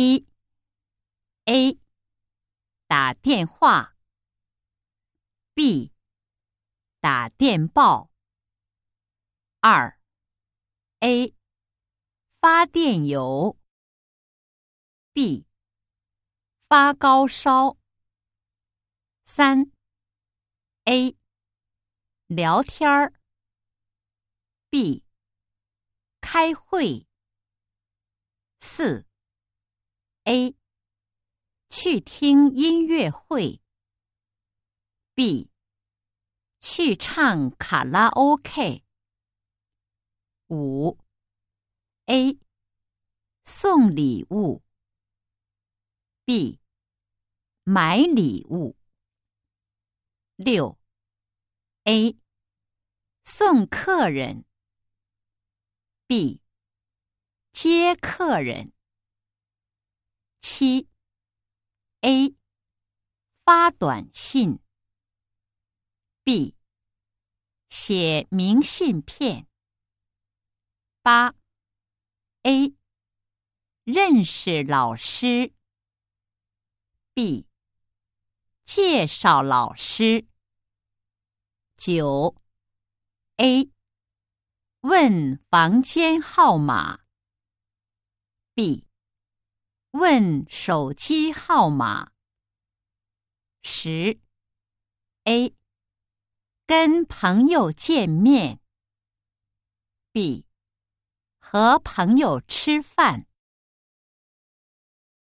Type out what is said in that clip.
一。A 打电话，B。打电报。二。A 发电邮，B。发高烧。三。A 聊天儿，B。开会。四。A 去听音乐会，B 去唱卡拉 OK。五 A 送礼物，B 买礼物。六 A 送客人，B 接客人。七，A 发短信，B 写明信片。八，A 认识老师，B 介绍老师。九，A 问房间号码，B。问手机号码。十，A 跟朋友见面。B 和朋友吃饭。